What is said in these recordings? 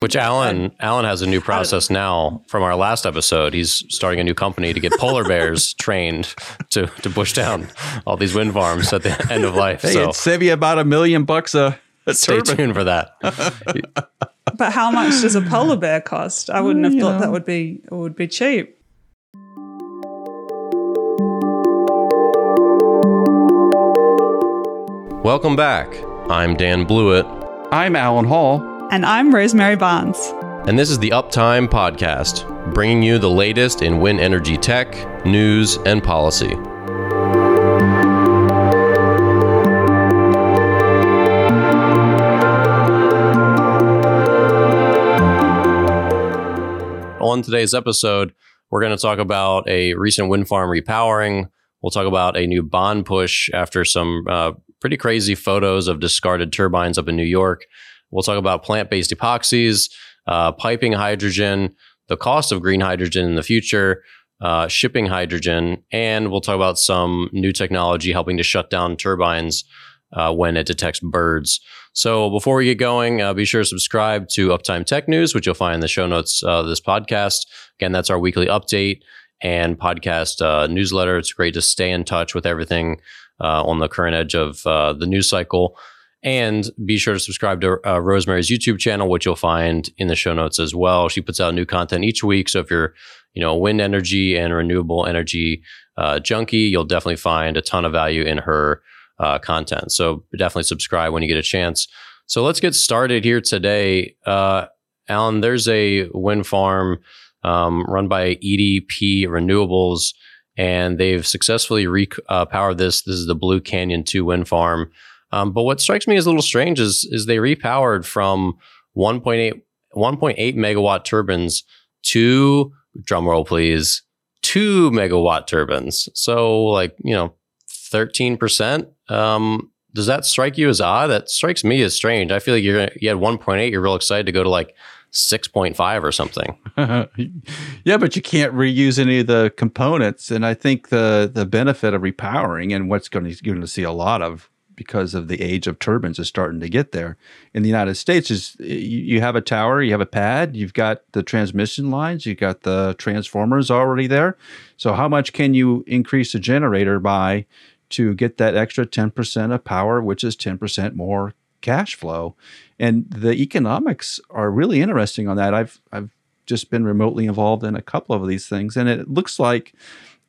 Which Alan Alan has a new process now from our last episode. He's starting a new company to get polar bears trained to to push down all these wind farms at the end of life. Hey, so it'd save you about a million bucks a, a stay turbine. tuned for that. But how much does a polar bear cost? I wouldn't have you thought know. that would be would be cheap. Welcome back. I'm Dan Blewett, I'm Alan Hall. And I'm Rosemary Barnes. and this is the Uptime Podcast, bringing you the latest in wind energy tech, news, and policy. On today's episode, we're going to talk about a recent wind farm repowering. We'll talk about a new bond push after some uh, pretty crazy photos of discarded turbines up in New York. We'll talk about plant based epoxies, uh, piping hydrogen, the cost of green hydrogen in the future, uh, shipping hydrogen, and we'll talk about some new technology helping to shut down turbines uh, when it detects birds. So before we get going, uh, be sure to subscribe to Uptime Tech News, which you'll find in the show notes uh, of this podcast. Again, that's our weekly update and podcast uh, newsletter. It's great to stay in touch with everything uh, on the current edge of uh, the news cycle. And be sure to subscribe to uh, Rosemary's YouTube channel, which you'll find in the show notes as well. She puts out new content each week. So if you're, you know, a wind energy and renewable energy uh, junkie, you'll definitely find a ton of value in her uh, content. So definitely subscribe when you get a chance. So let's get started here today. Uh, Alan, there's a wind farm um, run by EDP Renewables, and they've successfully repowered this. This is the Blue Canyon 2 wind farm. Um, but what strikes me as a little strange is, is they repowered from 1.8, 1.8 megawatt turbines to, drumroll please, 2 megawatt turbines. So, like, you know, 13%. Um, does that strike you as odd? That strikes me as strange. I feel like you're you had 1.8, you're real excited to go to like 6.5 or something. yeah, but you can't reuse any of the components, and I think the the benefit of repowering and what's going to you're going to see a lot of because of the age of turbines is starting to get there in the United States is you, have a tower, you have a pad, you've got the transmission lines, you've got the transformers already there. So how much can you increase the generator by to get that extra 10% of power, which is 10% more cash flow? And the economics are really interesting on that. I've I've just been remotely involved in a couple of these things, and it looks like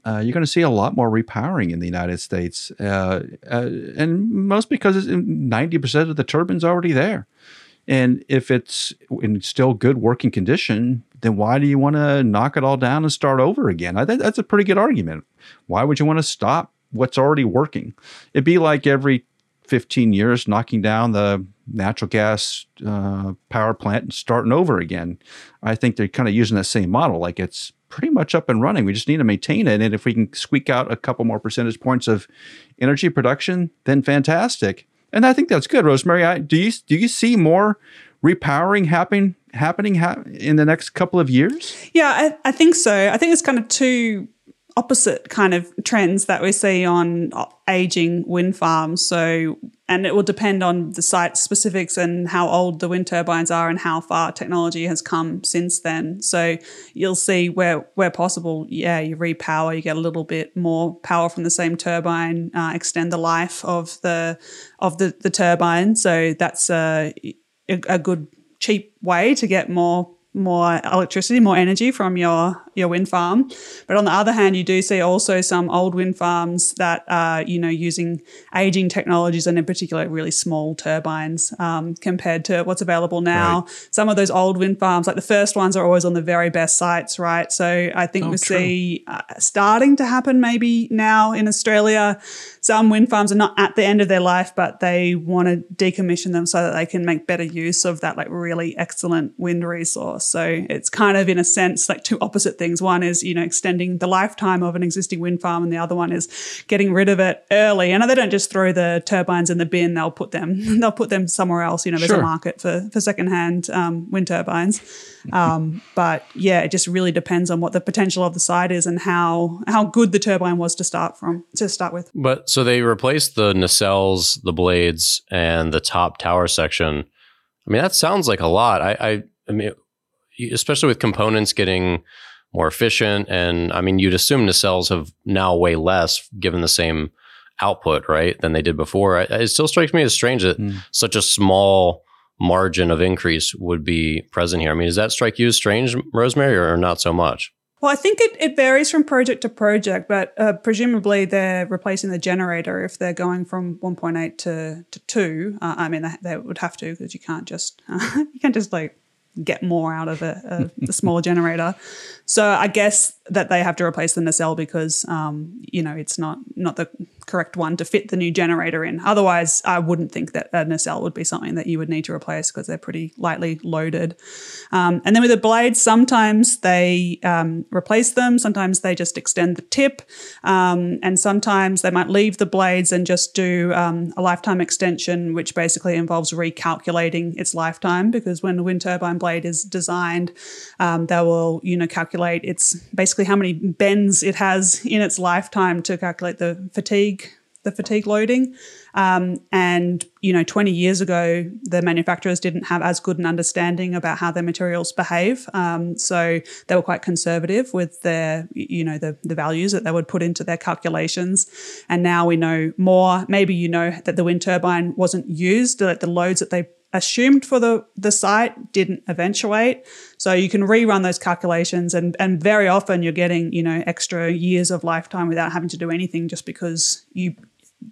uh, you're going to see a lot more repowering in the United States, uh, uh, and most because ninety percent of the turbines already there. And if it's in still good working condition, then why do you want to knock it all down and start over again? I think that's a pretty good argument. Why would you want to stop what's already working? It'd be like every 15 years knocking down the natural gas uh, power plant and starting over again. I think they're kind of using that same model. Like it's pretty much up and running. We just need to maintain it. And if we can squeak out a couple more percentage points of energy production, then fantastic. And I think that's good, Rosemary. I, do you do you see more repowering happen happening ha- in the next couple of years? Yeah, I, I think so. I think it's kind of two opposite kind of trends that we see on uh, aging wind farms. So, and it will depend on the site specifics and how old the wind turbines are and how far technology has come since then. So, you'll see where where possible, yeah, you repower, you get a little bit more power from the same turbine, uh, extend the life of the of the the turbine. So that's a a, good cheap way to get more more electricity, more energy from your your wind farm. But on the other hand, you do see also some old wind farms that are you know using aging technologies and in particular really small turbines um, compared to what's available now. Right. Some of those old wind farms, like the first ones, are always on the very best sites, right? So I think Oh, we true. see uh, starting to happen maybe now in Australia. Some wind farms are not at the end of their life, but they want to decommission them so that they can make better use of that like really excellent wind resource. So it's kind of in a sense like two opposite things. One is, you know, extending the lifetime of an existing wind farm and the other one is getting rid of it early. And they don't just throw the turbines in the bin, they'll put them they'll put them somewhere else. You know, there's Sure. a market for for secondhand um, wind turbines. Um, but yeah, it just really depends on what the potential of the site is and how how good the turbine was to start from to start with. But so they replaced the nacelles, the blades, and the top tower section. I mean, that sounds like a lot. I, I I mean, especially with components getting more efficient, and I mean, you'd assume the cells have now way less given the same output, right, than they did before. It still strikes me as strange that mm. such a small margin of increase would be present here. I mean, does that strike you as strange, Rosemary, or not so much? Well, I think it, it varies from project to project, but uh, presumably they're replacing the generator if they're going from 1.8 to, to 2. Uh, I mean, they, they, would have to because you can't just uh, you can't just like get more out of a, a, a smaller generator. So I guess that they have to replace the nacelle because um, you know it's not not the correct one to fit the new generator in. Otherwise, I wouldn't think that a nacelle would be something that you would need to replace because they're pretty lightly loaded. Um, and then with the blades, sometimes they um, replace them, sometimes they just extend the tip, um, and sometimes they might leave the blades and just do um, a lifetime extension, which basically involves recalculating its lifetime because when a wind turbine blade is designed, um, they will you know calculate its basically how many bends it has in its lifetime to calculate the fatigue the fatigue loading. Um, and, you know, 20 years ago, the manufacturers didn't have as good an understanding about how their materials behave. Um, so they were quite conservative with their, you know, the, the values that they would put into their calculations. And now we know more. Maybe you know that the wind turbine wasn't used, that the loads that they assumed for the, the site didn't eventuate. So you can rerun those calculations and, and very often you're getting, you know, extra years of lifetime without having to do anything just because you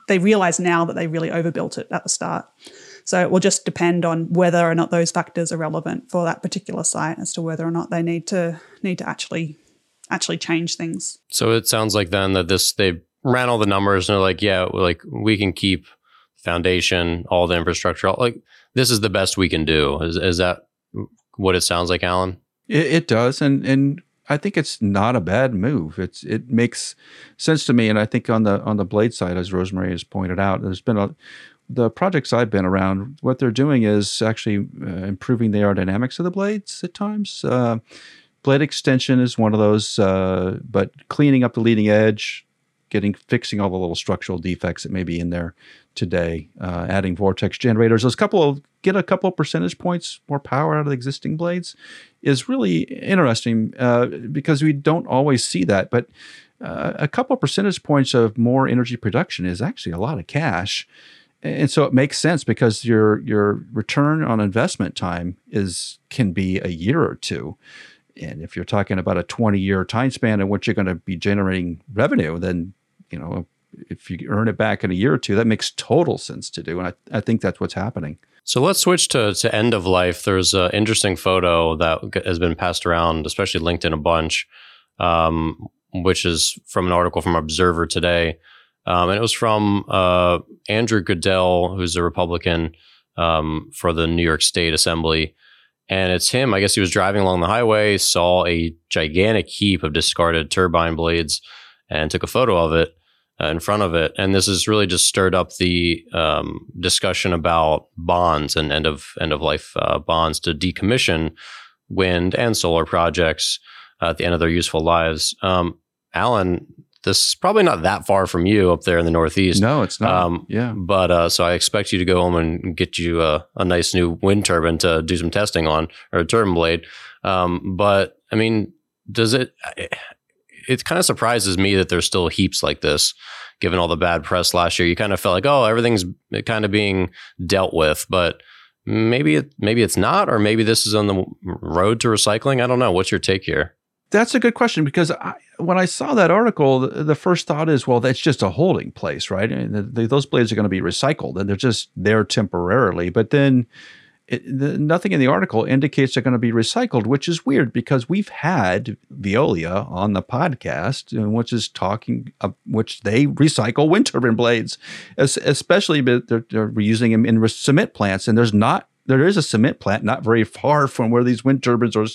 they realize now that they really overbuilt it at the start. So it will just depend on whether or not those factors are relevant for that particular site as to whether or not they need to need to actually actually change things. So it sounds like then that this they ran all the numbers and they're like, yeah, like we can keep foundation, all the infrastructure, all, like this is the best we can do. Is, is that what it sounds like, Alan? It, it does, and and I think it's not a bad move. It's it makes sense to me, and I think on the on the blade side, as Rosemary has pointed out, there's been a the projects I've been around. What they're doing is actually uh, improving the aerodynamics of the blades at times. Uh, blade extension is one of those, uh, but cleaning up the leading edge, getting fixing all the little structural defects that may be in there today, uh, adding vortex generators. Those couple of get a couple of percentage points more power out of the existing blades is really interesting uh, because we don't always see that. But uh, a couple of percentage points of more energy production is actually a lot of cash. And so it makes sense because your your return on investment time is can be a year or two. And if you're talking about a 20 year time span in which you're going to be generating revenue, then you know if you earn it back in a year or two, that makes total sense to do. And I, I think that's what's happening. So let's switch to, to end of life. There's an interesting photo that has been passed around, especially LinkedIn a bunch, um, which is from an article from Observer today. Um, and it was from uh, Andrew Goodell, who's a Republican um, for the New York State Assembly. And it's him. I guess he was driving along the highway, saw a gigantic heap of discarded turbine blades, and took a photo of it uh, in front of it. And this has really just stirred up the um, discussion about bonds and end of end of life uh, bonds to decommission wind and solar projects uh, at the end of their useful lives. Um, Alan, this is probably not that far from you up there in the Northeast. No, it's not. Um, yeah, but uh, so I expect you to go home and get you a, a, nice new wind turbine to do some testing on or a turbine blade. Um, but I mean, does it? It kind of surprises me that there's still heaps like this, given all the bad press last year. You kind of felt like, oh, everything's kind of being dealt with, but maybe it maybe it's not, or maybe this is on the road to recycling. I don't know. What's your take here? That's a good question because I, when I saw that article, the, the, first thought is, well, that's just a holding place, right? The, the, those blades are going to be recycled and they're just there temporarily. But then it, the, nothing in the article indicates they're going to be recycled, which is weird because we've had Veolia on the podcast, uh, which is talking, uh, which they recycle wind turbine blades, especially they're, they're reusing them in cement plants, and there's not there is a cement plant not very far from where these wind turbines are,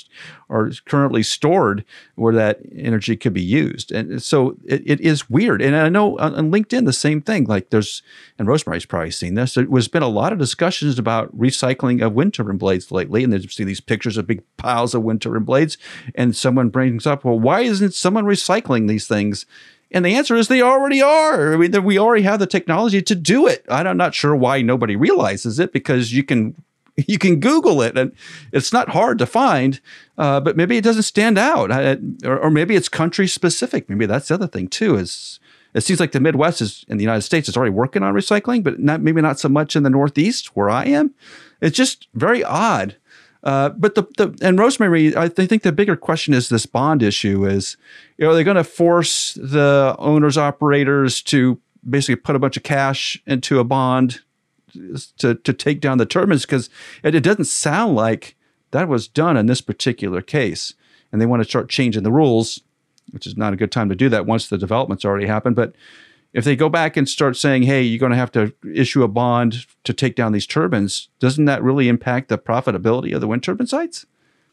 are currently stored where that energy could be used. And so it, it is weird. And I know on, LinkedIn, the same thing, like there's, and Rosemary's probably seen this, there's been a lot of discussions about recycling of wind turbine blades lately. And there's see these pictures of big piles of wind turbine blades. And someone brings up, well, why isn't someone recycling these things? And the answer is they already are. I mean, we already have the technology to do it. I'm not sure why nobody realizes it because you can you can Google it, and it's not hard to find. Uh, but maybe it doesn't stand out, uh, or, or, maybe it's country specific. Maybe that's the other thing too. Is it seems like the Midwest is in the United States is already working on recycling, but not maybe not so much in the Northeast where I am. It's just very odd. Uh, but the, the and Rosemary, I think the bigger question is this bond issue: is you know, are they going to force the owners operators to basically put a bunch of cash into a bond to to take down the turbines because it, it doesn't sound like that was done in this particular case, and they want to start changing the rules, which is not a good time to do that once the development's already happened. But if they go back and start saying, "Hey, you're going to have to issue a bond to take down these turbines," doesn't that really impact the profitability of the wind turbine sites?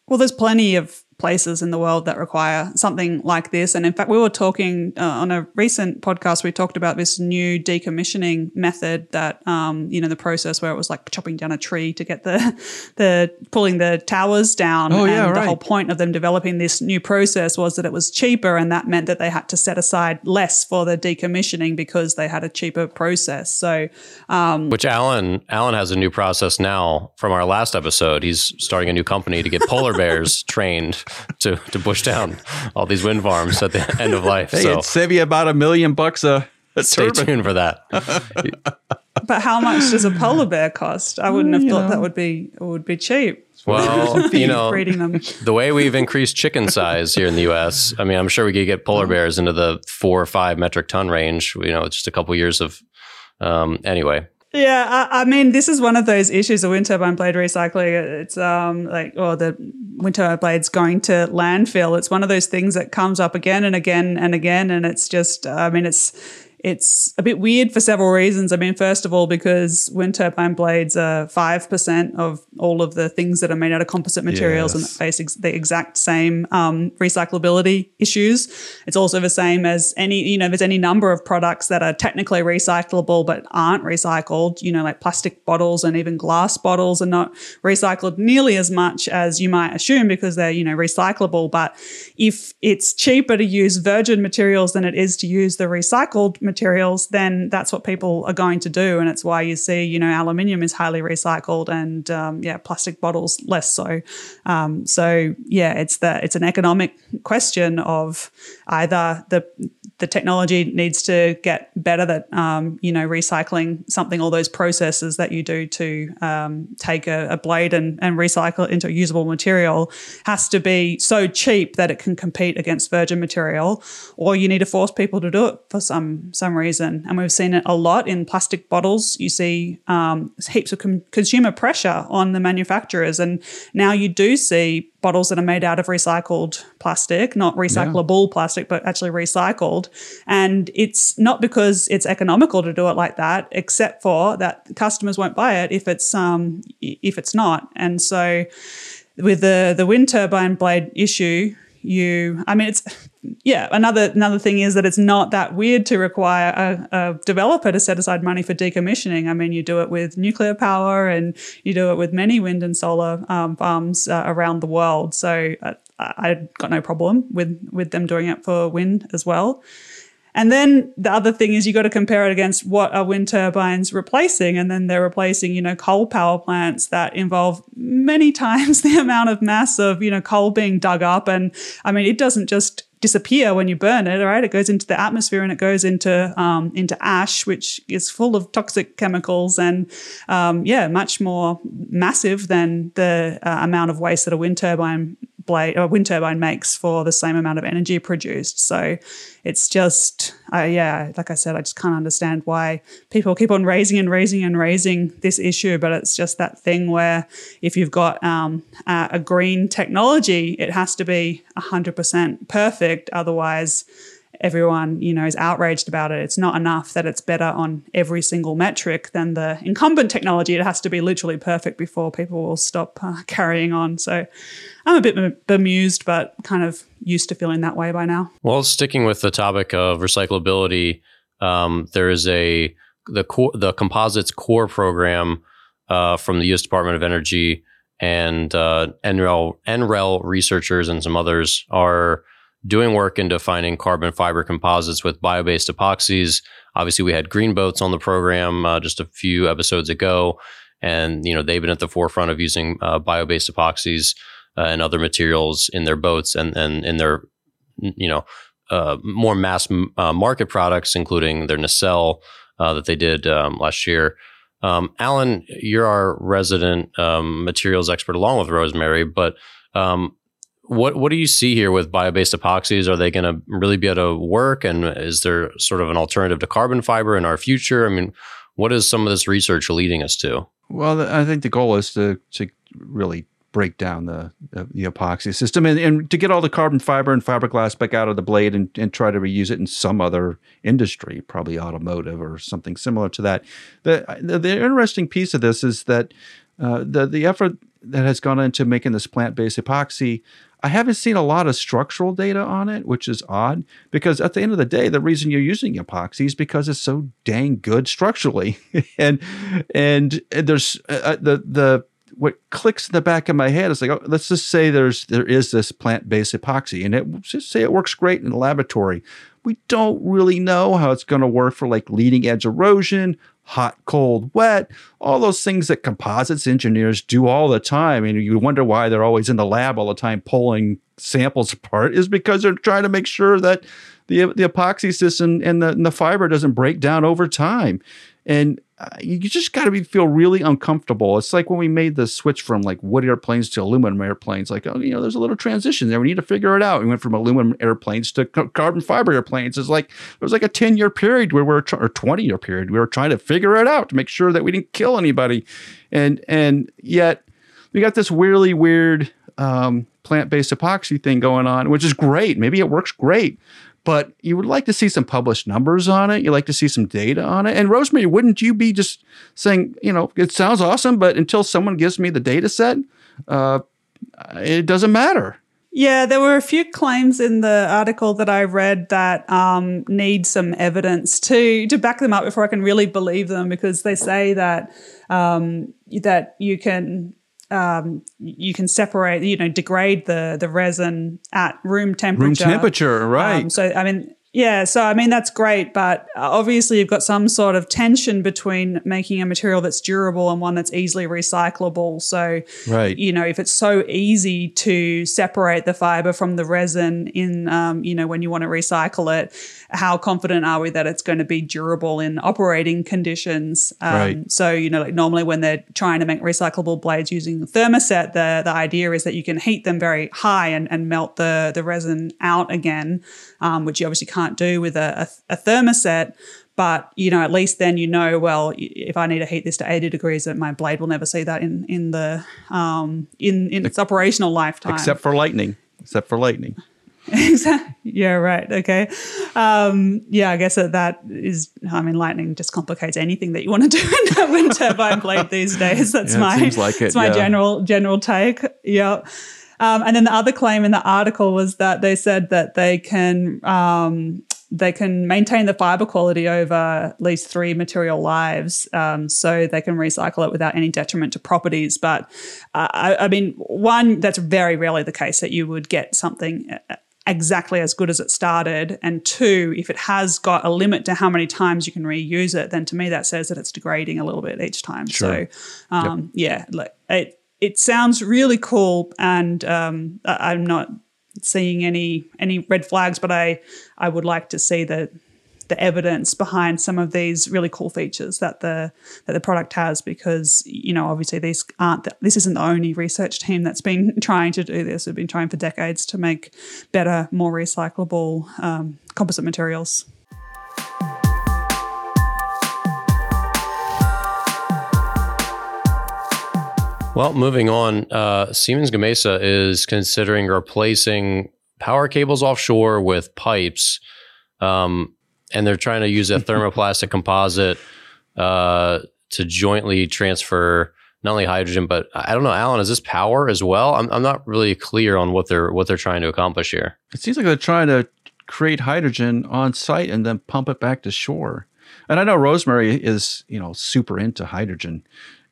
Well, there's plenty of places in the world that require something like this. And in fact, we were talking uh, on a recent podcast, we talked about this new decommissioning method that, um, you know, the process where it was like chopping down a tree to get the, the pulling the towers down. Oh, yeah, and right. the whole point of them developing this new process was that it was cheaper. And that meant that they had to set aside less for the decommissioning because they had a cheaper process. So, um, which Alan, Alan has a new process now from our last episode. He's starting a new company to get polar bears trained to to push down all these wind farms at the end of life. Hey, so it'd save you about a million bucks a, a stay turbine. tuned for that. but how much does a polar bear cost? I wouldn't have you thought know. that would be would be cheap. Well, you know, breeding them. the way we've increased chicken size here in the U.S., I mean, I'm sure we could get polar bears into the four or five metric ton range. You know, just a couple years of. Um, anyway, Yeah, I, I mean, this is one of those issues of wind turbine blade recycling. It's um like, or the wind turbine blades going to landfill. It's one of those things that comes up again and again and again, and it's just, I mean, it's it's a bit weird for several reasons. I mean, first of all, because wind turbine blades are five percent of all of the things that are made out of composite materials and Yes. that face ex- the exact same um, recyclability issues. It's also the same as any, you know, there's any number of products that are technically recyclable but aren't recycled. You know, like plastic bottles and even glass bottles are not recycled nearly as much as you might assume because they're, you know, recyclable. But if it's cheaper to use virgin materials than it is to use the recycled materials, then that's what people are going to do. And it's why you see, you know, aluminium is highly recycled and, um, yeah, plastic bottles less so. Um, so yeah, it's the it's an economic question of either the the technology needs to get better that um, you know recycling something all those processes that you do to um, take a, a blade and, and recycle it into a usable material has to be so cheap that it can compete against virgin material or you need to force people to do it for some some reason and we've seen it a lot in plastic bottles you see um, heaps of com- consumer pressure on the manufacturers and now you do see bottles that are made out of recycled plastic, not recyclable plastic, but actually recycled. And it's not because it's economical to do it like that, except for that customers won't buy it if it's um if it's not. And so with the the wind turbine blade issue, you I mean it's yeah, another another thing is that it's not that weird to require a, a, developer to set aside money for decommissioning. I mean, you do it with nuclear power, and you do it with many wind and solar um, farms uh, around the world. So uh, I got no problem with with them doing it for wind as well. And then the other thing is you got to compare it against what are wind turbines replacing, and then they're replacing you know coal power plants that involve many times the amount of mass of you know coal being dug up, and I mean it doesn't just disappear when you burn it, right? It goes into the atmosphere and it goes into um, into ash, which is full of toxic chemicals and um, yeah, much more massive than the uh, amount of waste that a wind turbine blade wind turbine makes for the same amount of energy produced. So it's just uh, yeah, like I said, I just can't understand why people keep on raising and raising and raising this issue. But it's just that thing where if you've got um, a, a green technology, it has to be hundred percent perfect. Otherwise, everyone you know is outraged about it. It's not enough that it's better on every single metric than the incumbent technology. It has to be literally perfect before people will stop uh, carrying on. So I'm a bit bemused, but kind of used to feeling that way by now. Well, sticking with the topic of recyclability, um, there is a the core, the composites core program uh, from the U.S. Department of Energy and uh, NREL, NREL researchers and some others are doing work into finding carbon fiber composites with bio-based epoxies. Obviously, we had green boats on the program uh, just a few episodes ago, and you know they've been at the forefront of using uh, bio-based epoxies uh, and other materials in their boats and and in their you know uh, more mass uh, market products, including their nacelle uh, that they did um, last year. Um, Alan, you're our resident um, materials expert along with Rosemary, but um, what what do you see here with bio-based epoxies? Are they going to really be able to work? And is there sort of an alternative to carbon fiber in our future? I mean, what is some of this research leading us to? Well, I think the goal is to to really break down the the epoxy system and, and to get all the carbon fiber and fiberglass back out of the blade and, and try to reuse it in some other industry, probably automotive or something similar to that. The the, the interesting piece of this is that uh, the the effort that has gone into making this plant based epoxy. I haven't seen a lot of structural data on it, which is odd because at the end of the day, the reason you're using epoxy is because it's so dang good structurally, and and there's uh, uh, the the what clicks in the back of my head is like, oh, let's just say there's there is this plant based epoxy, and it just say it works great in the laboratory. We don't really know how it's going to work for like leading edge erosion, hot, cold, wet, all those things that composites engineers do all the time. And you wonder why they're always in the lab all the time pulling samples apart is because they're trying to make sure that the, the epoxy system and the, and the fiber doesn't break down over time. And uh, you just got to be feel really uncomfortable. It's like when we made the switch from like wood airplanes to aluminum airplanes. Like, oh, you know, there's a little transition there. We need to figure it out. We went from aluminum airplanes to carbon fiber airplanes. It's like it was like a 10 year period where we are or 20 year period we were trying to figure it out to make sure that we didn't kill anybody, and and yet we got this really weird um, plant based epoxy thing going on, which is great. Maybe it works great but you would like to see some published numbers on it. You like to see some data on it. And Rosemary, wouldn't you be just saying, you know, it sounds awesome, but until someone gives me the data set, uh, it doesn't matter. Yeah, there were a few claims in the article that I read that um, need some evidence to to back them up before I can really believe them, because they say that um, that you can um, you can separate, you know, degrade the the resin at room temperature. Room temperature, right? Um, so I mean, yeah, so I mean that's great, but obviously you've got some sort of tension between making a material that's durable and one that's easily recyclable. So, right. you know, if it's so easy to separate the fiber from the resin in, um, you know, when you want to recycle it, how confident are we that it's going to be durable in operating conditions? Um, right. So, you know, like normally when they're trying to make recyclable blades using thermoset, the the idea is that you can heat them very high and, and melt the the resin out again, um, which you obviously can't can't do with a, a, a thermoset but you know at least then you know well if i need to heat this to 80 degrees that my blade will never see that in in the um in in its operational lifetime. except for lightning. Except for lightning. Exactly. yeah right okay. Um yeah i guess that that is i mean lightning just complicates anything that you want to do in a wind turbine blade these days. That's yeah, my like it, that's my yeah. general general take. Yeah um, and then the other claim in the article was that they said that they can um, they can maintain the fiber quality over at least three material lives, um, so they can recycle it without any detriment to properties. But uh, I, I, mean, one that's very rarely the case that you would get something uh, exactly as good as it started, and two, if it has got a limit to how many times you can reuse it, then to me that says that it's degrading a little bit each time. Sure. So, um, yep. yeah, like it it sounds really cool, and um, I'm not seeing any any red flags, but I I would like to see the the evidence behind some of these really cool features that the that the product has because you know obviously these aren't the, this isn't the only research team that's been trying to do this. We've been trying for decades to make better, more recyclable um, composite materials. Well, moving on, uh, Siemens Gamesa is considering replacing power cables offshore with pipes, um, and they're trying to use a thermoplastic composite uh, to jointly transfer not only hydrogen, but I don't know, Alan, is this power as well? I'm, I'm not really clear on what they're what they're trying to accomplish here. It seems like they're trying to create hydrogen on site and then pump it back to shore. And I know Rosemary is, you know, super into hydrogen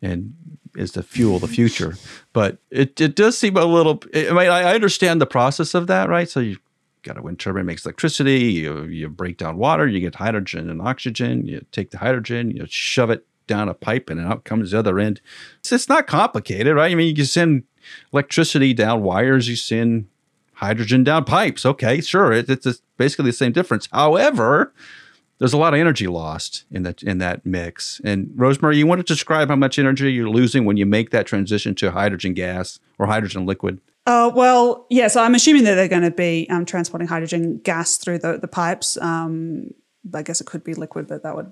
and is to fuel the future. But it, it does seem a little. I mean, I understand the process of that, right? So you got a wind turbine makes electricity. You you break down water. You get hydrogen and oxygen. You take the hydrogen, you shove it down a pipe and out comes the other end. It's, it's not complicated, right? I mean, you can send electricity down wires, you send hydrogen down pipes. Okay, sure, it, it's basically the same difference. However, there's a lot of energy lost in that in that mix. And Rosemary, you want to describe how much energy you're losing when you make that transition to hydrogen gas or hydrogen liquid? Uh, well, yeah. So I'm assuming that they're going to be um, transporting hydrogen gas through the the pipes. Um, I guess it could be liquid, but that would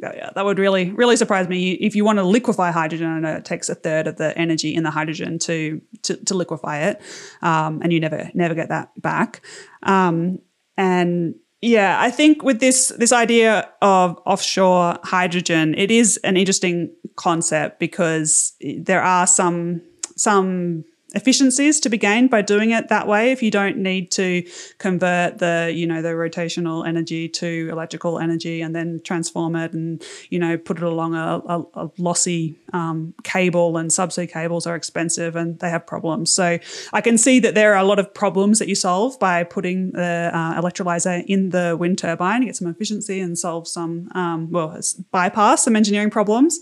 yeah, that would really really surprise me. If you want to liquefy hydrogen, I know it takes a third of the energy in the hydrogen to to, to liquefy it, um, and you never never get that back. Um, and yeah, I think with this this idea of offshore hydrogen, it is an interesting concept because there are some some efficiencies to be gained by doing it that way if you don't need to convert the you know the rotational energy to electrical energy and then transform it and you know put it along a, a, a lossy um, cable and subsea cables are expensive and they have problems. So i can see that there are a lot of problems that you solve by putting the uh, electrolyzer in the wind turbine You get some efficiency and solve some um, well bypass some engineering problems.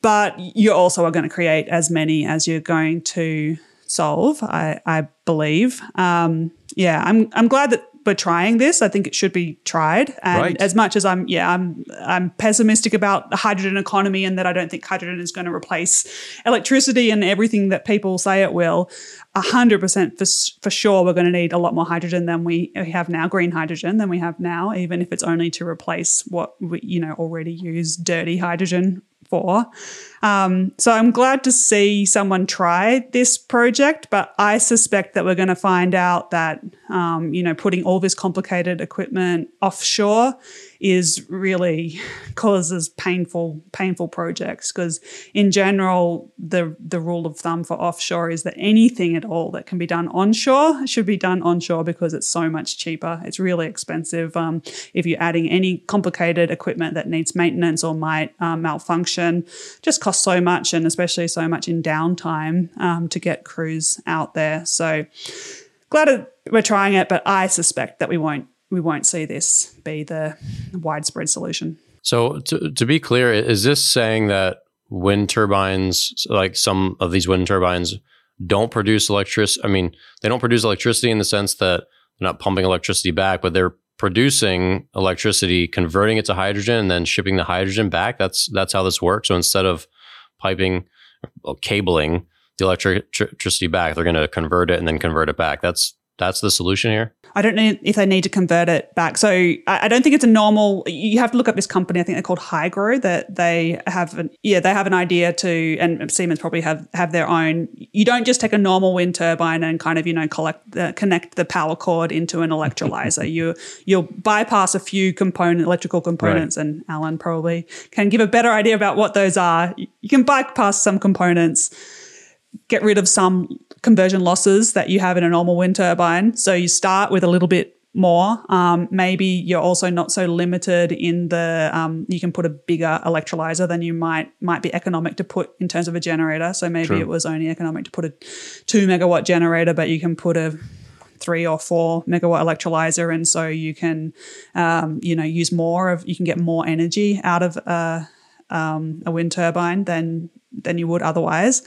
But you also are going to create as many as you're going to solve. I, I believe. Um, yeah, I'm I'm glad that we're trying this. I think it should be tried. And Right. as much as I'm, yeah, I'm I'm pessimistic about the hydrogen economy and that I don't think hydrogen is going to replace electricity and everything that people say it will. hundred percent for for sure, we're going to need a lot more hydrogen than we we have now, green hydrogen than we have now, even if it's only to replace what we you know already use dirty hydrogen for. Um, so I'm glad to see someone try this project, but I suspect that we're going to find out that um, you know putting all this complicated equipment offshore is really causes painful painful projects because in general the the rule of thumb for offshore is that anything at all that can be done onshore should be done onshore because it's so much cheaper. It's really expensive um, if you're adding any complicated equipment that needs maintenance or might um, malfunction just costs so much and especially so much in downtime um, to get crews out there. So glad we're trying it but i suspect that we won't we won't see this be the widespread solution So to, to be clear, is this saying that wind turbines, like some of these wind turbines, don't produce electricity? I mean, they don't produce electricity in the sense that they're not pumping electricity back, but they're producing electricity, converting it to hydrogen, and then shipping the hydrogen back. That's that's how this works. So instead of piping, cabling the electric- electricity back, they're going to convert it and then convert it back. That's that's the solution here. I don't know if they need to convert it back. So I, I don't think it's a normal. You have to look up this company. I think they're called Hygro. That they have, an, yeah, they have an idea to, and Siemens probably have have their own. You don't just take a normal wind turbine and kind of you know collect the, connect the power cord into an electrolyzer. you you'll bypass a few component electrical components, and Alan probably can give a better idea about what those are. You can bypass some components get rid of some conversion losses that you have in a normal wind turbine. So you start with a little bit more. Um, maybe you're also not so limited in the um, you can put a bigger electrolyzer than you might might be economic to put in terms of a generator. So maybe True. it was only economic to put a two megawatt generator, but you can put a three or four megawatt electrolyzer, and so you can um, you know use more of you can get more energy out of a, um, a wind turbine than than you would otherwise.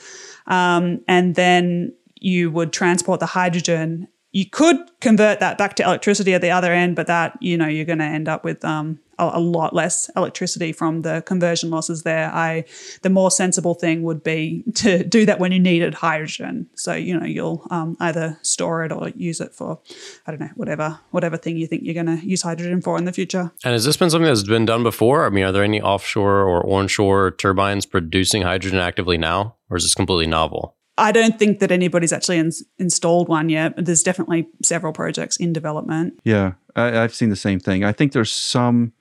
Um, and then you would transport the hydrogen. You could convert that back to electricity at the other end, but that you know you're going to end up with um, a, a lot less electricity from the conversion losses there. I the more sensible thing would be to do that when you needed hydrogen. So you know you'll um, either store it or use it for I don't know whatever whatever thing you think you're going to use hydrogen for in the future. And has this been something that's been done before? I mean, are there any offshore or onshore turbines producing hydrogen actively now, or is this completely novel? I don't think that anybody's actually ins- installed one yet. but There's definitely several projects in development. Yeah, I, I've seen the same thing. I think there's some.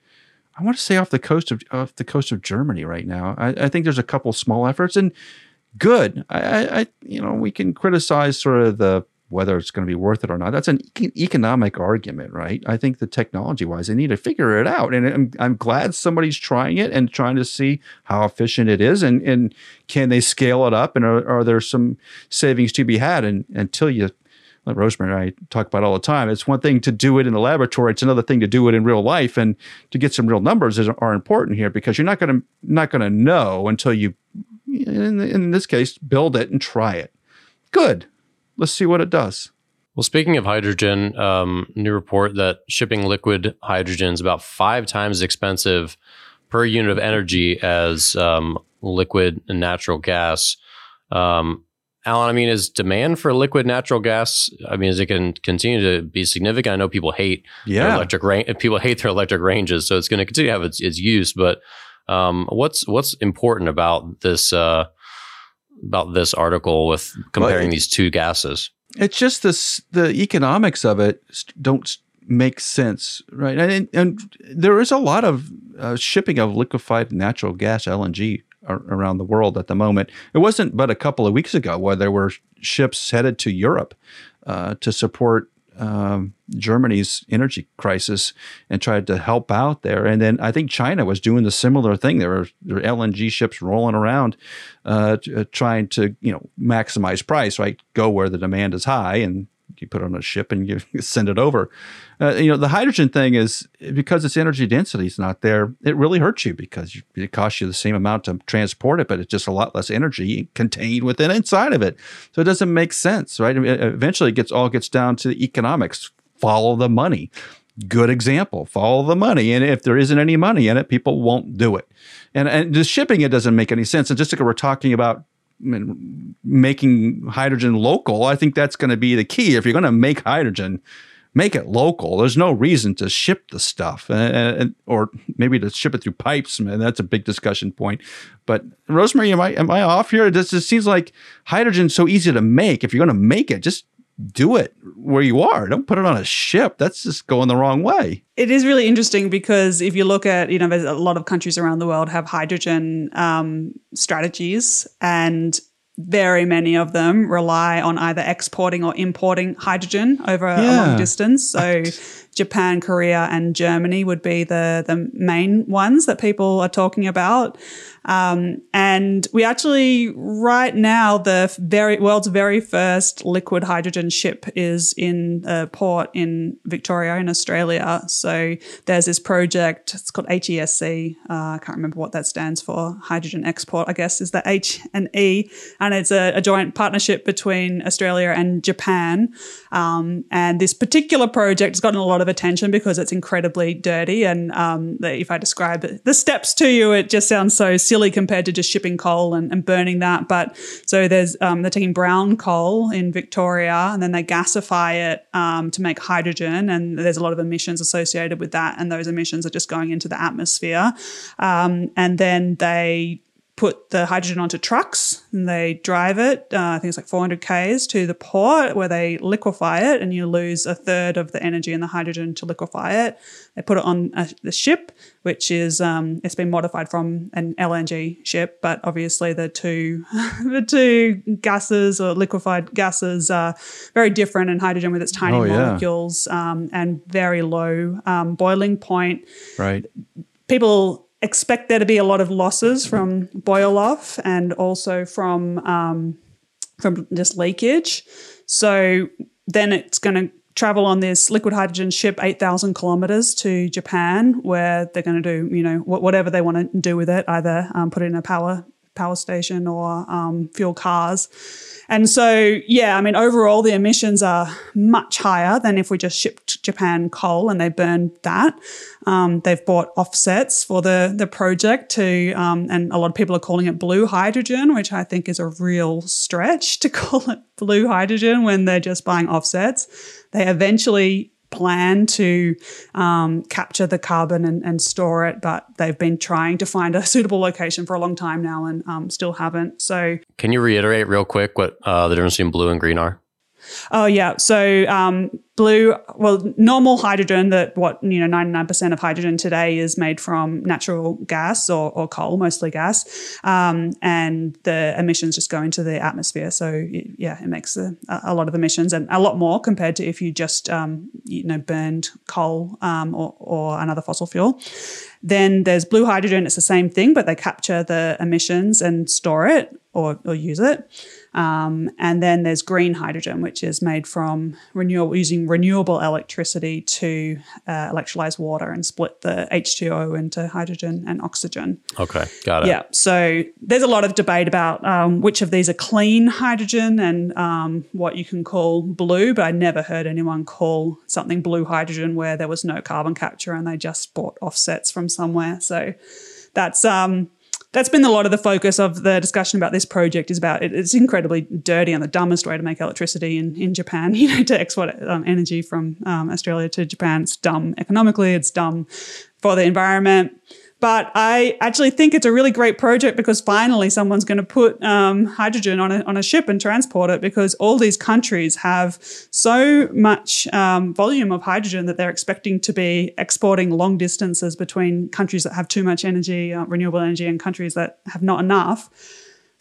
I want to say off the coast of off the coast of Germany right now. I, I think there's a couple small efforts and good. I, I, you know we can criticize sort of the whether it's going to be worth it or not. That's an economic argument, right? I think the technology wise, they need to figure it out, and I'm, I'm glad somebody's trying it and trying to see how efficient it is, and and can they scale it up, and are, are there some savings to be had? And until you Rosemary and I talk about all the time. It's one thing to do it in the laboratory; it's another thing to do it in real life. And to get some real numbers is, are important here because you're not going to not going to know until you, in, in this case, build it and try it. Good. Let's see what it does. Well, speaking of hydrogen, um, new report that shipping liquid hydrogen is about five times as expensive per unit of energy as um, liquid and natural gas. Um, Alan, I mean, is demand for liquid natural gas? I mean, is it going to continue to be significant? I know people hate Yeah. electric range. People hate their electric ranges, so it's going to continue to have its, its use. But um, what's what's important about this uh, about this article with comparing it- these two gases? it's just this the economics of it don't make sense right and, and there is a lot of uh, shipping of liquefied natural gas lng around the world at the moment it wasn't but a couple of weeks ago where there were ships headed to europe uh, to support um, Germany's energy crisis and tried to help out there. And then I think China was doing the similar thing. There were, there were LNG ships rolling around, uh, t- uh, trying to you know maximize price. Right, go where the demand is high, and you put it on a ship and you send it over. Uh, you know the hydrogen thing is because its energy density is not there. It really hurts you because you, it costs you the same amount to transport it, but it's just a lot less energy contained within inside of it. So it doesn't make sense, right? Eventually, it gets all gets down to the economics. Follow the money. Good example. Follow the money, and if there isn't any money in it, people won't do it. And and the shipping it doesn't make any sense. And just like we're talking about making hydrogen local, I think that's going to be the key. If you're going to make hydrogen, make it local. There's no reason to ship the stuff, and, and- or maybe to ship it through pipes. Man, that's a big discussion point. But Rosemary, am I am I off here? This just, seems like hydrogen's so easy to make. If you're going to make it, just do it where you are. Don't put it on a ship. That's just going the wrong way. It is really interesting because if you look at, you know, there's a lot of countries around the world have hydrogen um, strategies, and very many of them rely on either exporting or importing hydrogen over a long distance. So, Japan, Korea, and Germany would be the the main ones that people are talking about. Um, and we actually, right now, the very world's very first liquid hydrogen ship is in a port in Victoria, in Australia. So there's this project. It's called HESC. Uh, I can't remember what that stands for. Hydrogen export, I guess, is the H and E, and it's a, a joint partnership between Australia and Japan. Um, and this particular project has gotten a lot of attention because it's incredibly dirty. And um, if I describe the steps to you, it just sounds so silly compared to just shipping coal and, and burning that. But so there's um, they're taking brown coal in Victoria and then they gasify it um, to make hydrogen. And there's a lot of emissions associated with that. And those emissions are just going into the atmosphere. Um, and then they put the hydrogen onto trucks and they drive it, uh, I think it's like 400 Ks to the port where they liquefy it and you lose a third of the energy in the hydrogen to liquefy it. They put it on a, the ship, which is, um, it's been modified from an LNG ship, but obviously the two, the two gases or liquefied gases are very different and hydrogen with its tiny Oh, yeah. molecules um, and very low um, boiling point Right. people expect there to be a lot of losses from boil off and also from um, from just leakage. So then it's going to travel on this liquid hydrogen ship 8,000 kilometers to Japan, where they're going to do you know wh- whatever they want to do with it, either um, put it in a power power station or um, fuel cars. And so, yeah, I mean, overall, the emissions are much higher than if we just shipped Japan coal and they burned that. Um, they've bought offsets for the the project to, um, and a lot of people are calling it blue hydrogen, which I think is a real stretch to call it blue hydrogen when they're just buying offsets. They eventually plan to um, capture the carbon and, and store it, but they've been trying to find a suitable location for a long time now and um, still haven't. So Can you reiterate real quick what uh, the difference between blue and green are? Oh yeah. So um, blue, well, normal hydrogen that what you know, ninety nine percent of hydrogen today is made from natural gas or, or coal, mostly gas, um, and the emissions just go into the atmosphere. So y- yeah, it makes a, a lot of emissions and a lot more compared to if you just um, you know burned coal um, or, or another fossil fuel. Then there's blue hydrogen. It's the same thing, but they capture the emissions and store it. or, or use it. Um, and then there's green hydrogen, which is made from renewable using renewable electricity to uh, electrolyze water and split the H2O into hydrogen and oxygen. Okay, got it. Yeah. So there's a lot of debate about um, which of these are clean hydrogen and um, what you can call blue, but I never heard anyone call something blue hydrogen where there was no carbon capture and they just bought offsets from somewhere. So that's um, that's been a lot of the focus of the discussion about this project is about it, it's incredibly dirty and the dumbest way to make electricity in, in Japan, you know, to export um, energy from um, Australia to Japan. It's dumb economically, it's dumb for the environment. But I actually think it's a really great project because finally someone's going to put um, hydrogen on a, on a ship and transport it because all these countries have so much um, volume of hydrogen that they're expecting to be exporting long distances between countries that have too much energy, uh, renewable energy, and countries that have not enough.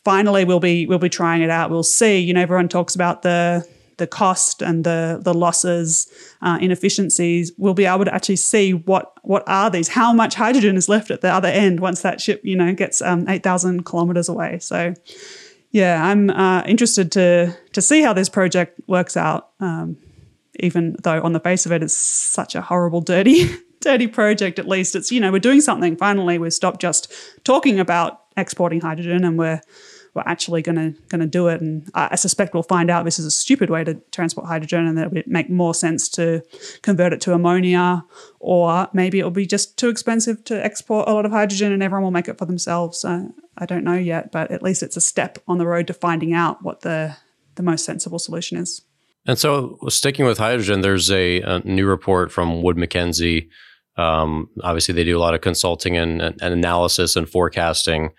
Finally, we'll be we'll be trying it out. We'll see. You know, everyone talks about the the cost and the the losses, uh, inefficiencies, we'll be able to actually see what what are these, how much hydrogen is left at the other end once that ship you know gets um, eight thousand kilometers away. So, yeah, I'm uh, interested to to see how this project works out. Um, even though on the face of it, it's such a horrible, dirty, dirty project. At least it's you know we're doing something. Finally, we've stopped just talking about exporting hydrogen and we're we're actually going to going to do it. And I, I, suspect we'll find out this is a stupid way to transport hydrogen, and that it would make more sense to convert it to ammonia, or maybe it'll be just too expensive to export a lot of hydrogen, and everyone will make it for themselves. I don't know yet, but at least it's a step on the road to finding out what the the most sensible solution is. And so, sticking with hydrogen, there's a, a new report from Wood Mackenzie. Um, obviously, they do a lot of consulting and, and analysis and forecasting.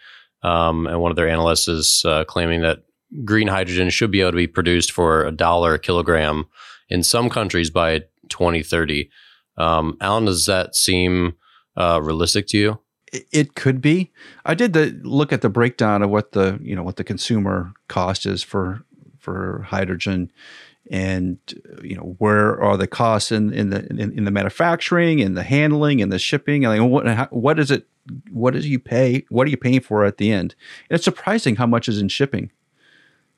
Um, and one of their analysts is uh, claiming that green hydrogen should be able to be produced for a dollar a kilogram in some countries by 2030. Um, Alan, does that seem uh, realistic to you? It could be. I did the look at the breakdown of what the you know what the consumer cost is for for hydrogen, and you know where are the costs in in the in, in the manufacturing and the handling and the shipping. I mean, what what is it what do you pay? What are you paying for at the end? And it's surprising how much is in shipping.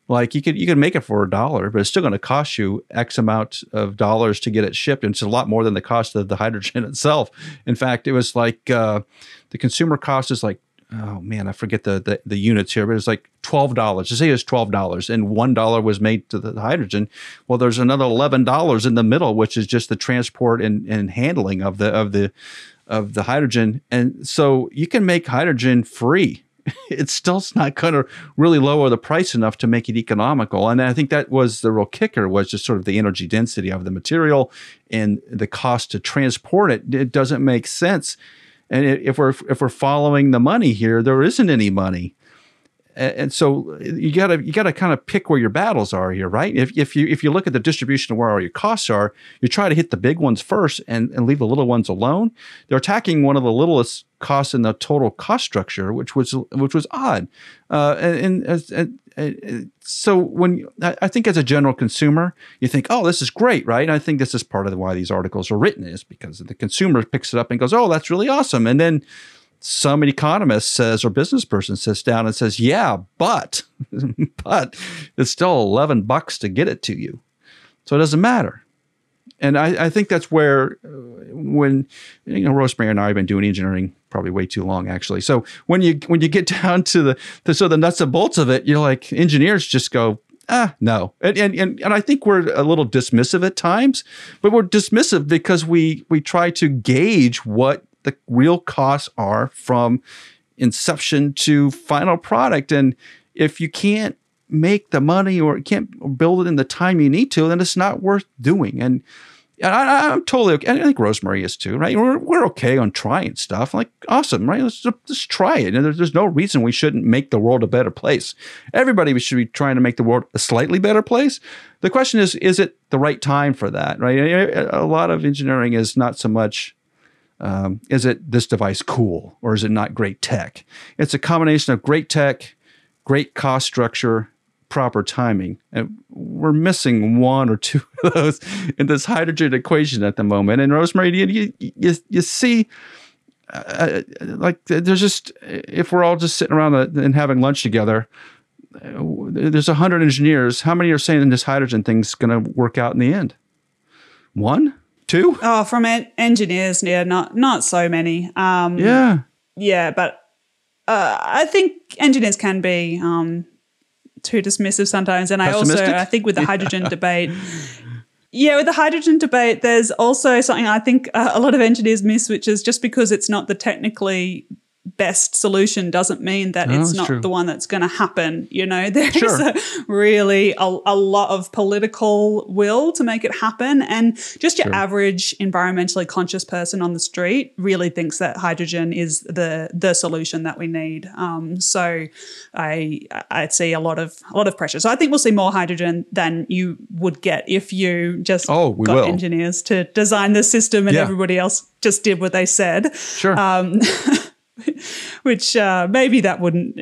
Like you could you could make it for a dollar, but it's still going to cost you X amount of dollars to get it shipped, and it's a lot more than the cost of the hydrogen itself. In fact, it was like uh, the consumer cost is like oh man, I forget the the, the units here, but it's like twelve dollars. To say it's twelve dollars, and one dollar was made to the hydrogen. Well, there's another eleven dollars in the middle, which is just the transport and, and handling of the of the of the hydrogen. And so you can make hydrogen free. It's still not going to really lower the price enough to make it economical. And I think that was the real kicker was just sort of the energy density of the material and the cost to transport it. It doesn't make sense. And if we're if we're following the money here, there isn't any money and so you gotta you gotta kind of pick where your battles are here, right? If, if you if you look at the distribution of where all your costs are, you try to hit the big ones first and, and leave the little ones alone. They're attacking one of the littlest costs in the total cost structure, which was which was odd. Uh, and, and, and, and, so when I think as a general consumer, you think, oh, this is great, right? And I think this is part of why these articles are written is because the consumer picks it up and goes, oh, that's really awesome, and then some economist says or business person sits down and says, "Yeah, but but it's still 11 bucks to get it to you." So it doesn't matter. And I, I think that's where uh, when you know Rosemary and I have been doing engineering probably way too long actually. So when you when you get down to the, the so the nuts and bolts of it, you're like engineers just go, ah, no. And, and, and, and I think we're a little dismissive at times, but we're dismissive because we, we try to gauge what the real costs are from inception to final product. And if you can't make the money or can't build it in the time you need to, then it's not worth doing. And I, am totally okay. I think Rosemary is too, right? We're, we're okay on trying stuff. Like, awesome, right? Let's just try it. And there's, there's no reason we shouldn't make the world a better place. Everybody should be trying to make the world a slightly better place. The question is, is it the right time for that, right? A lot of engineering is not so much um, is it this device cool or is it not great tech? It's a combination of great tech, great cost structure, proper timing. And we're missing one or two of those in this hydrogen equation at the moment. And Rosemary, you, you, you see, uh, like there's just, if we're all just sitting around and having lunch together, there's a hundred engineers. How many are saying this hydrogen thing's going to work out in the end? One, two? Oh, from en- engineers, yeah, not not so many. Um, Yeah. yeah, but uh, I think engineers can be um, too dismissive sometimes, and I also I think with the hydrogen debate. Yeah, with the hydrogen debate, there's also something I think uh, a lot of engineers miss, which is just because it's not the technically best solution doesn't mean that No, it's not true. the one that's going to happen. You know, there's Sure. a really a, a lot of political will to make it happen, and just your average environmentally conscious person on the street really thinks that hydrogen is the the solution that we need. Um, so, I I see a lot of a lot of pressure. So I think we'll see more hydrogen than you would get if you just Oh, we got will. engineers to design the system and Yeah. everybody else just did what they said Sure. um, which uh, maybe that wouldn't.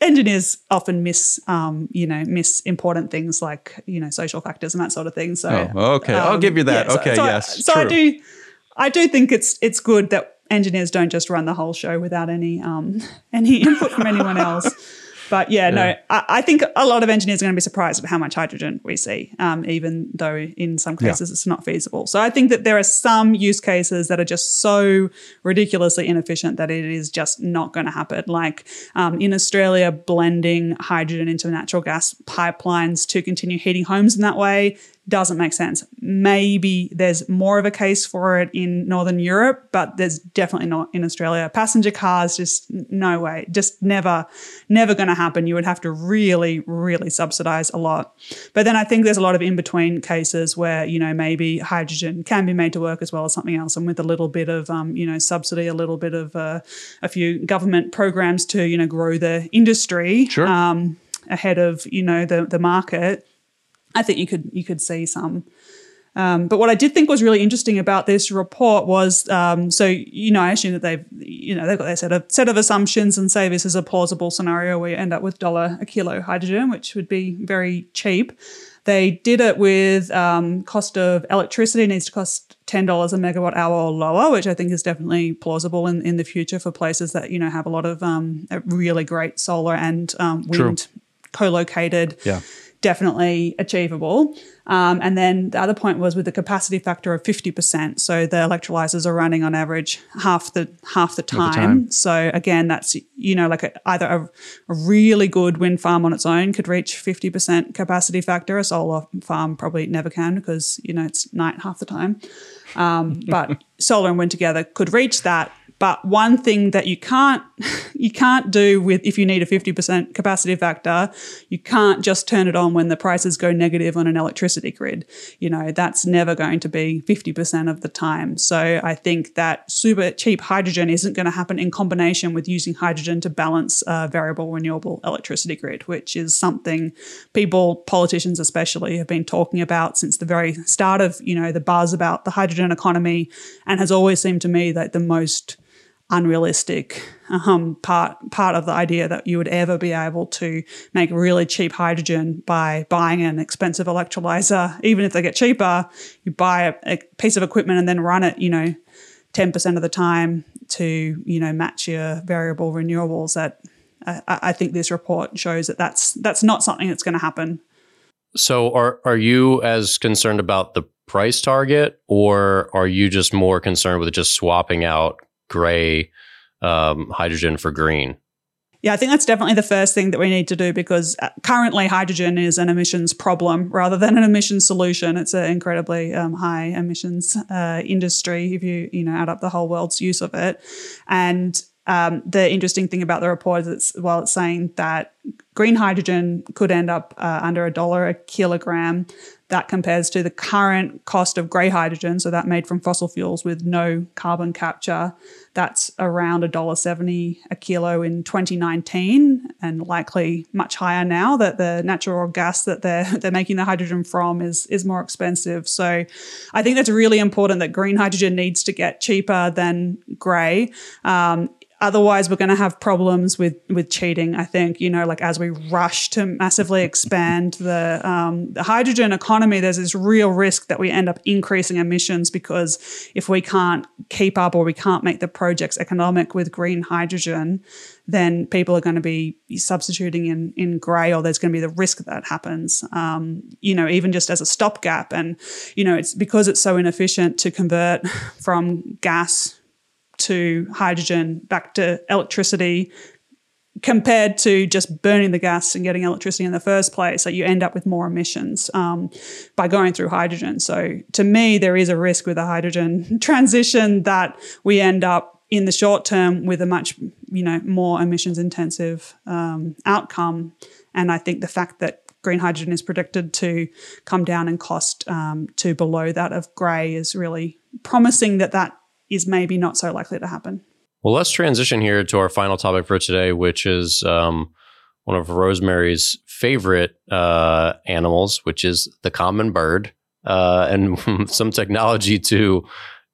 Engineers often miss, um, you know, miss important things like you know social factors and that sort of thing. So, Oh, okay. I'll um, give you that. so- Okay, so I- yes, So I do, I do think it's it's good that engineers don't just run the whole show without any um, any input from anyone else. But yeah, no, I, I think a lot of engineers are going to be surprised at how much hydrogen we see, um, even though in some Yeah. cases it's not feasible. So I think that there are some use cases that are just so ridiculously inefficient that it is just not going to happen. Like um, in Australia, blending hydrogen into natural gas pipelines to continue heating homes in that way doesn't make sense. Maybe there's more of a case for it in Northern Europe, but there's definitely not in Australia. Passenger cars, just no way, just never, never going to happen. You would have to really, really subsidize a lot. But then I think there's a lot of in between cases where, you know, maybe hydrogen can be made to work as well as something else. And with a little bit of, um, you know, subsidy, a little bit of uh, a few government programs to, you know, grow the industry Sure. um, ahead of, you know, the, the market. I think you could you could see some. Um, but what I did think was really interesting about this report was, um, so you know, I assume that they've you know they've got their set of set of assumptions and say this is a plausible scenario where you end up with dollar a kilo hydrogen, which would be very cheap. They did it with um, cost of electricity needs to cost ten dollars a megawatt hour or lower, which I think is definitely plausible in, in the future for places that you know have a lot of um, really great solar and um, True. wind co-located Yeah. Definitely achievable. Um, and then the other point was with the capacity factor of 50%. So the electrolyzers are running on average half the half the time. time. So again, that's you know like a, either a, a really good wind farm on its own could reach 50% capacity factor. A solar farm probably never can because you know it's night half the time. Um, but solar and wind together could reach that. But one thing that you can't you can't do with if you need a 50% capacity factor, you can't just turn it on when the prices go negative on an electricity grid. You know, that's never going to be 50% of the time. So I think that super cheap hydrogen isn't going to happen in combination with using hydrogen to balance a variable renewable electricity grid, which is something people, politicians especially, have been talking about since the very start of, you know, the buzz about the hydrogen economy and has always seemed to me that the most unrealistic um, part part of the idea that you would ever be able to make really cheap hydrogen by buying an expensive electrolyzer. Even if they get cheaper, you buy a, a piece of equipment and then run it, you know, ten percent of the time to you know match your variable renewables. That I, I think this report shows that that's that's not something that's going to happen. So are are you as concerned about the price target or are you just more concerned with just swapping out gray um, hydrogen for green? Yeah, I think that's definitely the first thing that we need to do because uh, currently hydrogen is an emissions problem rather than an emissions solution. It's an incredibly um, high emissions uh, industry if you you know add up the whole world's use of it. And um, the interesting thing about the report is it's well, it's saying that green hydrogen could end up uh, under a dollar a kilogram. That compares to the current cost of grey hydrogen, so that made from fossil fuels with no carbon capture. That's around a dollar seventy a kilo in 2019, and likely much higher now that the natural gas that they're they're making the hydrogen from is is more expensive. So, I think that's really important that green hydrogen needs to get cheaper than grey. Um, otherwise we're going to have problems with with cheating i think you know like as we rush to massively expand the um, the hydrogen economy there's this real risk that we end up increasing emissions because if we can't keep up or we can't make the projects economic with green hydrogen then people are going to be substituting in in grey, or there's going to be the risk that, that happens. Um, you know, even just as a stopgap, and you know, it's because it's so inefficient to convert from gas to hydrogen back to electricity compared to just burning the gas and getting electricity in the first place, that you end up with more emissions um, by going through hydrogen. So, to me, there is a risk with a hydrogen transition that we end up in the short term with a much you know more emissions intensive um, outcome. And I think the fact that green hydrogen is predicted to come down in cost um, to below that of grey is really promising that that is maybe not so likely to happen. Well, let's transition here to our final topic for today, which is um, one of Rosemary's favorite uh, animals, which is the common bird, uh, and some technology to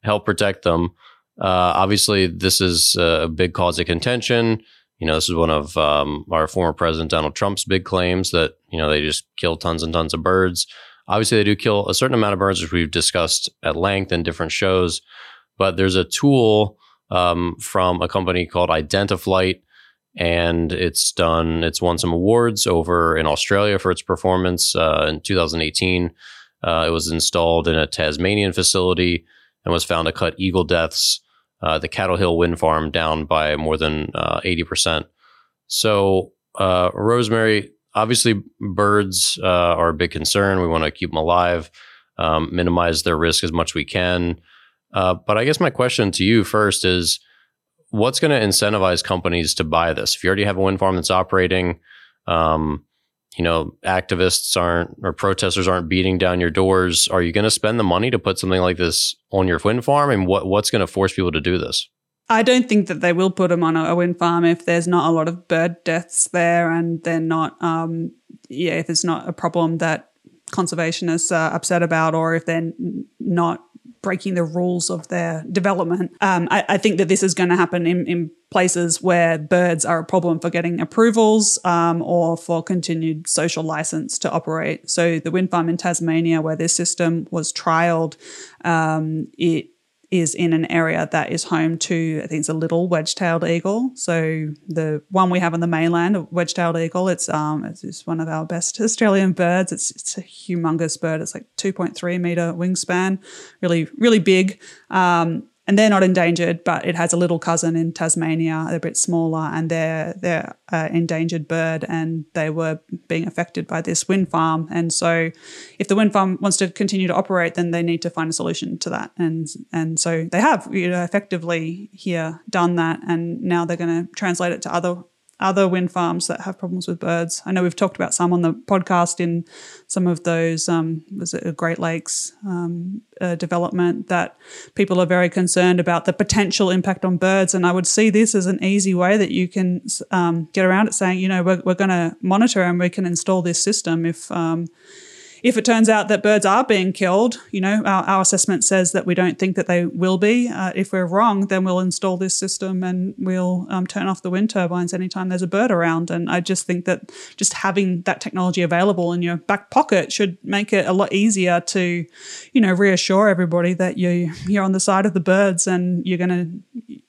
help protect them. Uh, obviously, this is a big cause of contention. You know, this is one of um, our former president Donald Trump's big claims that you know they just kill tons and tons of birds. Obviously, they do kill a certain amount of birds, which we've discussed at length in different shows. But there's a tool um, from a company called Identiflight, and it's done. It's won some awards over in Australia for its performance uh, in 2018. Uh, it was installed in a Tasmanian facility and was found to cut eagle deaths uh, the Cattle Hill wind farm down by more than uh, 80%. So, uh, Rosemary, obviously, birds uh, are a big concern. We want to keep them alive, um, minimize their risk as much as we can. Uh, but I guess my question to you first is what's going to incentivize companies to buy this? If you already have a wind farm that's operating, um, you know, activists aren't or protesters aren't beating down your doors, are you going to spend the money to put something like this on your wind farm? And what what's going to force people to do this? I don't think that they will put them on a wind farm if there's not a lot of bird deaths there, and they're not, um, yeah, if it's not a problem that conservationists are upset about, or if they're not breaking the rules of their development. Um, I, I, think that this is going to happen in, in, places where birds are a problem for getting approvals um, or for continued social license to operate. So the wind farm in Tasmania, where this system was trialed, um, it is in an area that is home to, I think it's a little wedge-tailed eagle. So the one we have on the mainland, a wedge-tailed eagle, it's um it's one of our best Australian birds. It's it's a humongous bird. It's like 2.3 meter wingspan, really really big. Um, and they're not endangered, but it has a little cousin in Tasmania. They're a bit smaller, and they're they're an endangered bird, and they were being affected by this wind farm. And so, if the wind farm wants to continue to operate, then they need to find a solution to that. And and so they have you know, effectively here done that, and now they're going to translate it to other other wind farms that have problems with birds. I know we've talked about some on the podcast in some of those, um, was it a Great Lakes um, uh, development that people are very concerned about the potential impact on birds. And I would see this as an easy way that you can um, get around it saying, you know, we're, we're going to monitor and we can install this system if um, if it turns out that birds are being killed, you know, our, our assessment says that we don't think that they will be. Uh, if we're wrong, then we'll install this system and we'll um, turn off the wind turbines anytime there's a bird around. And I just think that just having that technology available in your back pocket should make it a lot easier to, you know, reassure everybody that you you're on the side of the birds and you're gonna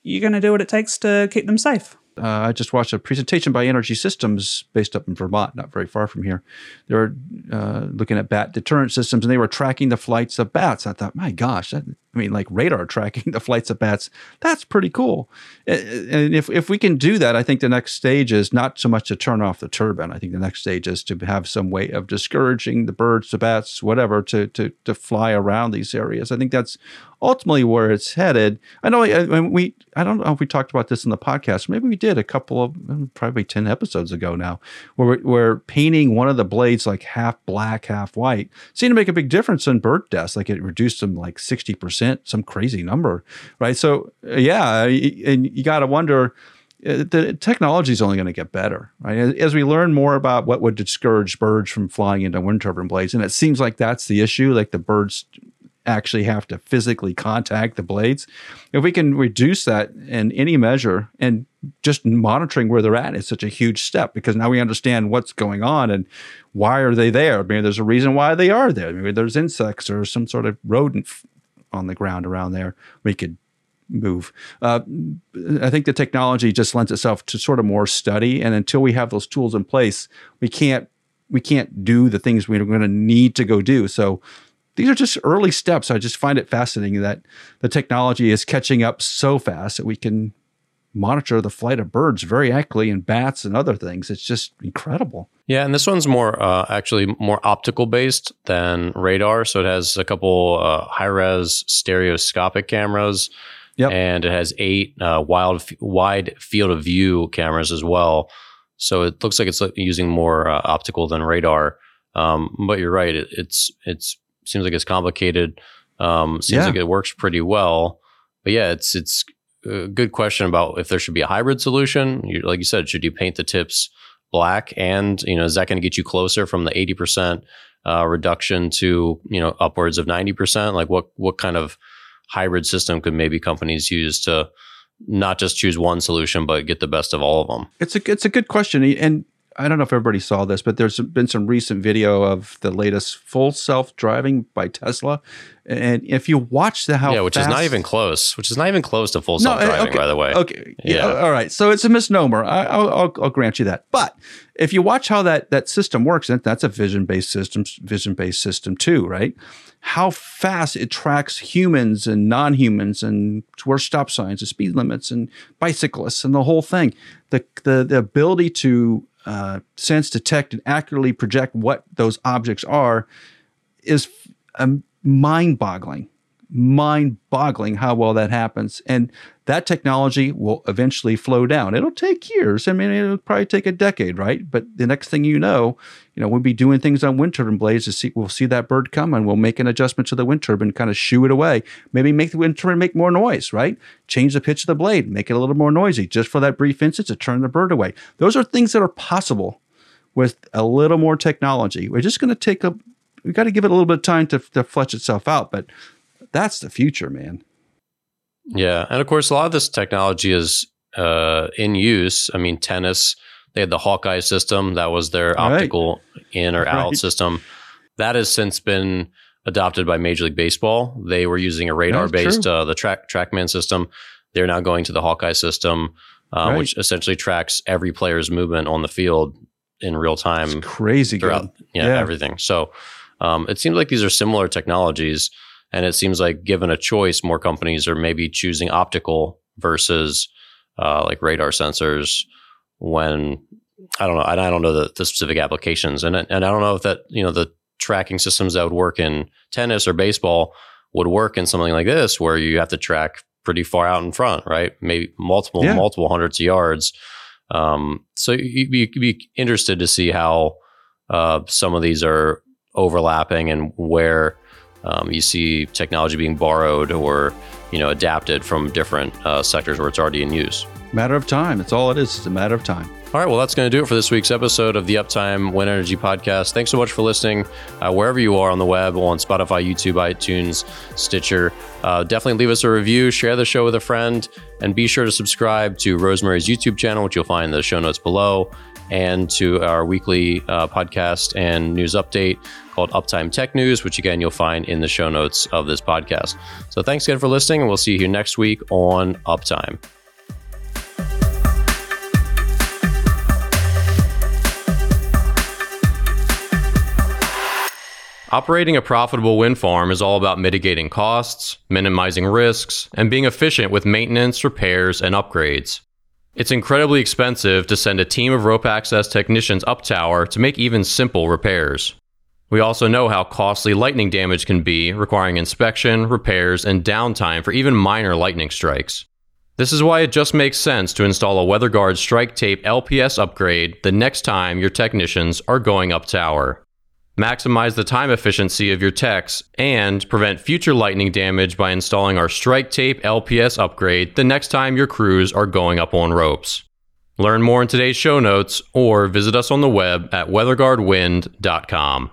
you're gonna do what it takes to keep them safe. Uh, I just watched a presentation by NRG Systems based up in Vermont, not very far from here. They were uh, looking at bat deterrent systems and they were tracking the flights of bats. I thought, my gosh, that, I mean, like radar tracking the flights of bats. That's pretty cool. And if, if we can do that, I think the next stage is not so much to turn off the turbine. I think the next stage is to have some way of discouraging the birds, the bats, whatever, to, to, to fly around these areas. I think that's ultimately where it's headed. I know we, I don't know if we talked about this in the podcast. Maybe we did a couple of mm, probably 10 episodes ago now, where we're, we're painting one of the blades like half black, half white. Seemed to make a big difference in bird deaths. Like it reduced them like 60% percent, some crazy number, right? So yeah, and you got to wonder. Uh, the technology is only going to get better, right? As we learn more about what would discourage birds from flying into wind turbine blades, and it seems like that's the issue. Like the birds actually have to physically contact the blades. If we can reduce that in any measure and just monitoring where they're at is such a huge step because now we understand what's going on and why are they there. Maybe there's a reason why they are there. Maybe there's insects or some sort of rodent on the ground around there. We could move. Uh, I think the technology just lends itself to sort of more study, and until we have those tools in place, we can't we can't do the things we're going to need to go do. So these are just early steps. I just find it fascinating that the technology is catching up so fast that we can monitor the flight of birds very accurately and bats and other things. It's just incredible. Yeah, and this one's more uh, actually more optical based than radar. So it has a couple uh, high res stereoscopic cameras Yep. And it has eight uh, wild, wide field of view cameras as well. So it looks like it's using more uh, optical than radar. Um, but you're right. It, it's it's seems like it's complicated. Um, seems yeah. like it works pretty well. But yeah, it's it's a good question about if there should be a hybrid solution. You, like you said, should you paint the tips black? And you know, is that going to get you closer from the eighty percent uh, reduction to you know upwards of ninety percent? Like what what kind of hybrid system could maybe companies use to not just choose one solution but get the best of all of them? It's a it's a good question, and I don't know if everybody saw this, but there's been some recent video of the latest full self driving by Tesla, and if you watch the how yeah, which fast, is not even close, which is not even close to full self uh, driving, no, okay, by the way. Okay, yeah, all right. So it's a misnomer. I, will I'll, I'll grant you that. But if you watch how that that system works, and that's a vision based system, vision based system too, right? How fast it tracks humans and non humans and where stop signs and speed limits and bicyclists and the whole thing. The the the ability to uh, sense, detect, and accurately project what those objects are is um, mind boggling. Mind boggling how well that happens. And that technology will eventually flow down. It'll take years. I mean, it'll probably take a decade, right? But the next thing you know, you know, we'll be doing things on wind turbine blades to see, we'll see that bird come and we'll make an adjustment to the wind turbine, kind of shoo it away. Maybe make the wind turbine make more noise, right? Change the pitch of the blade, make it a little more noisy just for that brief instant to turn the bird away. Those are things that are possible with a little more technology. We're just going to take a, we got to give it a little bit of time to, to flesh itself out, but that's the future, man. Yeah. And of course, a lot of this technology is uh, in use. I mean, tennis, they had the Hawkeye system. That was their optical in or out right. system. That has since been adopted by Major League Baseball. They were using a radar based, uh, the track TrackMan system. They're now going to the Hawkeye system, uh, right. which essentially tracks every player's movement on the field in real time. It's crazy throughout yeah, yeah, everything. So um, it seems like these are similar technologies. And it seems like given a choice, more companies are maybe choosing optical versus uh, like radar sensors when I don't know. I don't know the, the specific applications, and and I don't know if that you know the tracking systems that would work in tennis or baseball would work in something like this, where you have to track pretty far out in front, right? Maybe multiple yeah. multiple hundreds of yards. Um, so you'd be, you'd be, interested to see how uh, some of these are overlapping and where um, you see technology being borrowed or you know adapted from different uh, sectors where it's already in use. Matter of time. It's all it is. It's a matter of time. All right, well, that's going to do it for this week's episode of the Uptime Wind Energy Podcast. Thanks so much for listening, uh, wherever you are on the web, on Spotify, YouTube, iTunes, Stitcher. Uh, definitely leave us a review, share the show with a friend, and be sure to subscribe to Rosemary's YouTube channel, which you'll find in the show notes below, and to our weekly uh, podcast and news update called Uptime Tech News, which again you'll find in the show notes of this podcast. So thanks again for listening, and we'll see you here next week on Uptime. Operating a profitable wind farm is all about mitigating costs, minimizing risks, and being efficient with maintenance, repairs, and upgrades. It's incredibly expensive to send a team of rope access technicians up tower to make even simple repairs. We also know how costly lightning damage can be, requiring inspection, repairs, and downtime for even minor lightning strikes. This is why it just makes sense to install a WeatherGuard StrikeTape LPS upgrade the next time your technicians are going up tower maximize the time efficiency of your techs, and prevent future lightning damage by installing our StrikeTape LPS upgrade the next time your crews are going up on ropes. Learn more in today's show notes or visit us on the web at weatherguardwind.com.